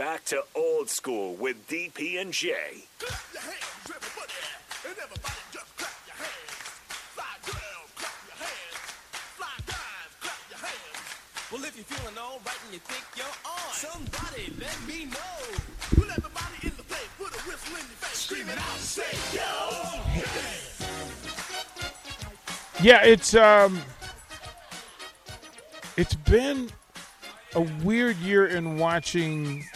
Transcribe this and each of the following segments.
Back to old school with DP and J. Well, if you're feeling all right and you think you're on, somebody let me know. Well, everybody in the place put a whistle in your face, screaming out, say yo. Yeah, it's um, it's been a weird year in watching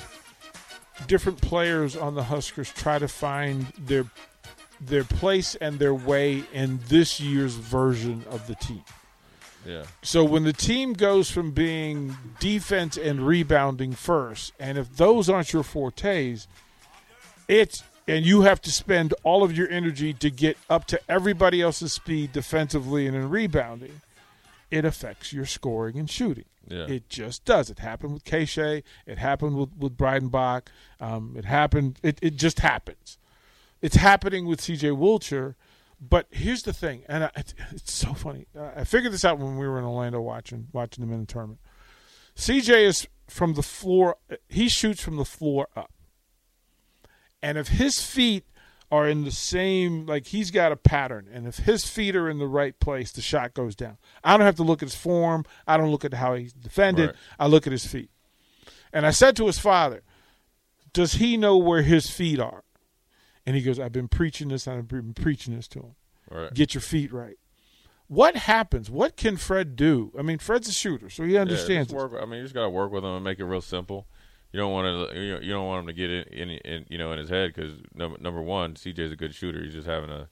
different players on the Huskers try to find their their place and their way in this year's version of the team. Yeah. So when the team goes from being defense and rebounding first, and if those aren't your fortes, it's and you have to spend all of your energy to get up to everybody else's speed defensively and in rebounding, it affects your scoring and shooting. Yeah. It just does. It happened with Keisei. It happened with, with Breidenbach. Um, it happened. It, it just happens. It's happening with CJ Wilcher. But here's the thing, and I, it's, so funny. I figured this out when we were in Orlando watching watching them in the tournament. CJ is from the floor. He shoots from the floor up, and if his feet are in the same, like he's got a pattern, and if his feet are in the right place, the shot goes down. I don't have to look at his form. I don't look at how he's defended. Right. I look at his feet. And I said to his father, "Does he know where his feet are?" And he goes, "I've been preaching this. I've been preaching this to him. Right. Get your feet right." What happens? What can Fred do? I mean, Fred's a shooter, so he understands. this. work, I mean, you just gotta work with him and make it real simple. You don't want to, you, don't want him to get it in, in you know, in his head because number number one, CJ's a good shooter. He's just having a,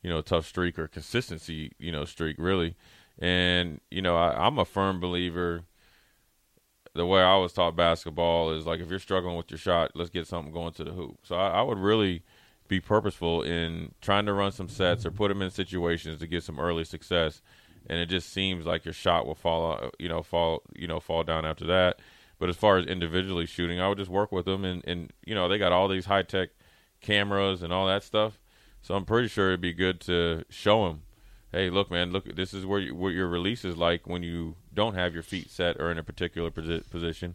you know, tough streak or consistency, you know, streak really. And you know, I, I'm a firm believer. The way I was taught basketball is like if you're struggling with your shot, let's get something going to the hoop. So I, I would really be purposeful in trying to run some sets or put them in situations to get some early success. And it just seems like your shot will fall, out- you know, fall, you know, fall down after that. But as far as individually shooting, I would just work with them, and and you know they got all these high tech cameras and all that stuff. So I'm pretty sure it'd be good to show them, hey, look, man, look, this is where you, what your release is like when you don't have your feet set or in a particular posi- position.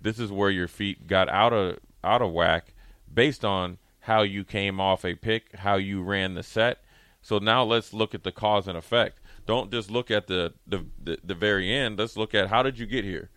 This is where your feet got out of out of whack based on how you came off a pick, how you ran the set. So now let's look at the cause and effect. Don't just look at the the, the, the very end. Let's look at how did you get here.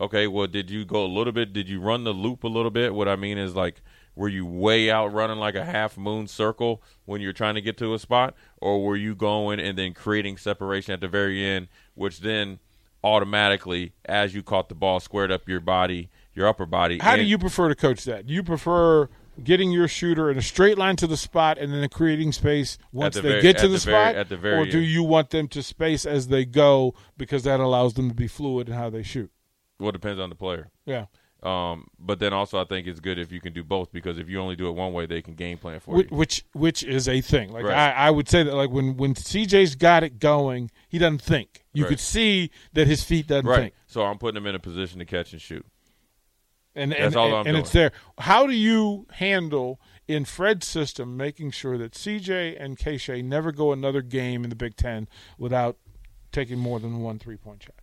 Okay, well, did you go a little bit? Did you run the loop a little bit? What I mean is like, were you way out running like a half moon circle when you're trying to get to a spot, or were you going and then creating separation at the very end, which then automatically, as you caught the ball, squared up your body, your upper body. How do you prefer to coach that? Do you prefer getting your shooter in a straight line to the spot and then creating space once the they very- get to the, the spot? very- the very or do end. you want them to space as they go because that allows them to be fluid in how they shoot? Well, it depends on the player. Yeah. Um, but then also, I think it's good if you can do both because if you only do it one way, they can game plan for Which, you. which which is a thing. Like Right. I, I would say that like when when CJ's got it going, he doesn't think. You Right. could see that his feet doesn't Right. think. So I'm putting him in a position to catch and shoot. And That's and, all and, I'm and it's there. How do you handle in Fred's system making sure that CJ and Keisei never go another game in the Big Ten without taking more than one three point shot?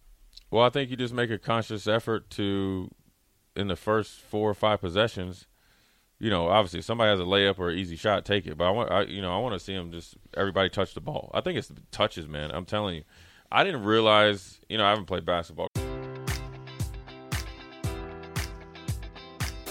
Well, I think you just make a conscious effort to, in the first four or five possessions, you know, obviously, if somebody has a layup or an easy shot, take it. But I want, I, you know, I want to see them just everybody touch the ball. I think it's the touches, man. I'm telling you, I didn't realize, you know, I haven't played basketball.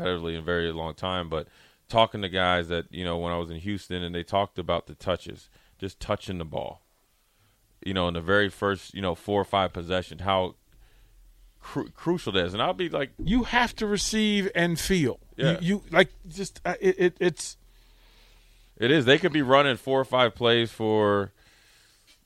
Competitively in a very long time, but talking to guys that you know when I was in Houston and they talked about the touches, just touching the ball. You know, in the very first you know four or five possessions, how cru- crucial that is. And I'll be like, You have to receive and feel. Yeah. You, you like just uh, it, it. It's it is. They could be running four or five plays for.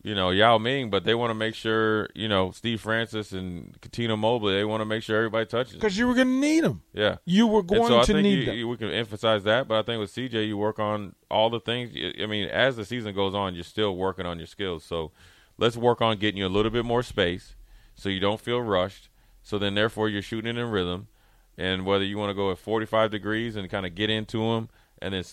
You know Yao Ming, but they want to make sure you know Steve Francis and Cuttino Mobley. They want to make sure everybody touches. because you were going to need them. Yeah, You were going so to need you, them. you- we can emphasize that, but I think with CJ, you work on all the things. I- I mean, as the season goes on, you're still working on your skills. So let's work on getting you a little bit more space, so you don't feel rushed. So then, therefore, you're shooting it in rhythm, and whether you want to go at 45 degrees and kind of get into them, and then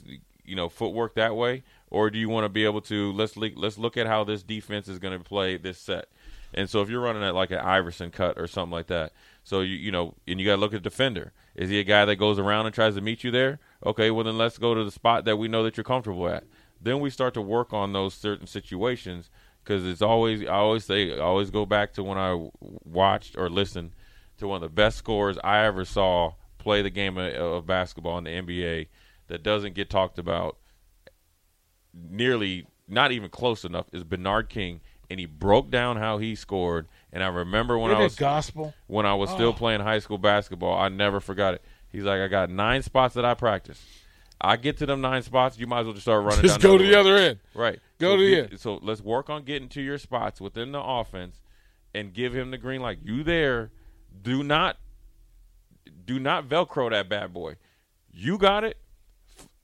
you know footwork that way, or do you want to be able to let's le- let's look at how this defense is going to play this set. And so if you're running at like an Iverson cut or something like that, so you you know, and you got to look at the defender. Is he a guy that goes around and tries to meet you there? Okay, well then let's go to the spot that we know that you're comfortable at. Then we start to work on those certain situations because it's always I always say I always go back to when I watched or listened to one of the best scorers I ever saw play the game of, of basketball in the NBA that doesn't get talked about nearly not even close enough is Bernard King and he broke down how he scored and I remember when Isn't I was gospel? when I was oh. still playing high school basketball I never forgot it he's like I got nine spots that I practice I get to them nine spots you might as well just start running Just down go to way. the other end. right Go so to the end. so let's work on getting to your spots within the offense and give him the green light you there do not do not velcro that bad boy you got it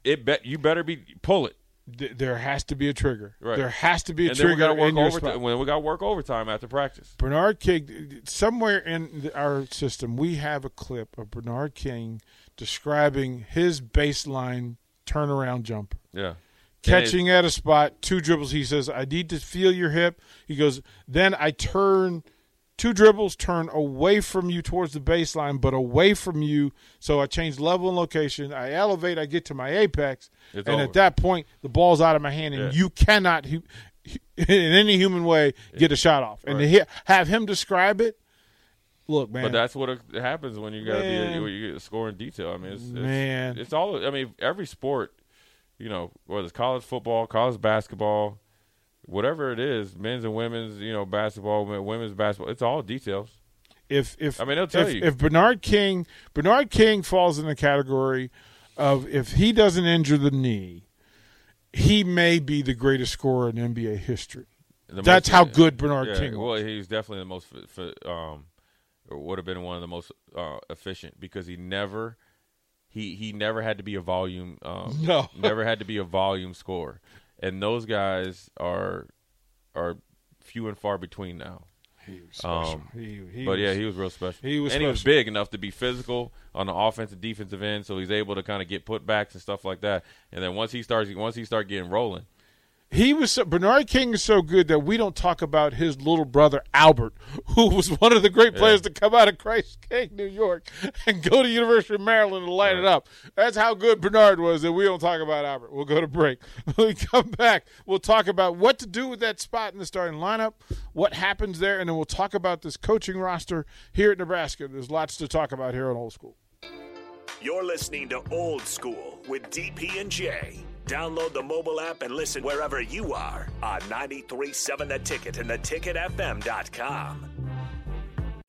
it bet you better be pull it Th- there has to be a trigger. Right. There has to be a and then we trigger got to work overtime. When we got to work overtime after practice. Bernard King, somewhere in the, our system, we have a clip of Bernard King describing his baseline turnaround jumper. Yeah, Catching at a spot, two dribbles. He says, I need to feel your hip. He goes, then I turn two dribbles, turn away from you towards the baseline, but away from you. So I change level and location. I elevate, I get to my apex. It's and over. at that point, the ball's out of my hand, and Yeah. you cannot, in any human way, get a shot off. And to Right. he- have him describe it, look, man. but that's what it happens when you got to be a, you get in detail. I mean, it's, it's, Man. it's all. I mean, every sport, you know, whether it's college football, college basketball, whatever it is, men's and women's, you know, basketball, women's basketball, it's all details. if if I mean, they'll tell if, you. if Bernard King Bernard King falls in the category of if he doesn't injure the knee, he may be the greatest scorer in NBA history. The That's most- how good Bernard yeah, King Well, he's definitely the most, f- f- um, would have been one of the most uh, efficient because he never, he he never had to be a volume, um, No. never had to be a volume scorer, and those guys are are few and far between now. He was special. Um, he, he but was, yeah, he was real special. he was and he was big enough to be physical on the offensive defensive end, so he's able to kind of get putbacks and stuff like that. And then once he starts, once he start getting rolling, he was so, Bernard King is so good that we don't talk about his little brother Albert, who was one of the great players to come out of Christ King, New York, and go to University of Maryland and light it up. That's how good Bernard was that we don't talk about Albert. We'll go to break. When we come back, we'll talk about what to do with that spot in the starting lineup, what happens there, and then we'll talk about this coaching roster here at Nebraska. There's lots to talk about here on Old School. You're listening to Old School with DP and J. Download the mobile app and listen wherever you are on 93.7 The Ticket and theticketfm.com.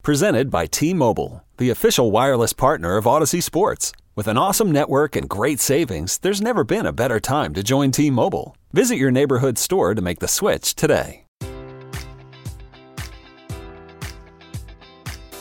Presented by T Mobile, the official wireless partner of Audacy Sports. With an awesome network and great savings, there's never been a better time to join T Mobile. Visit your neighborhood store to make the switch today.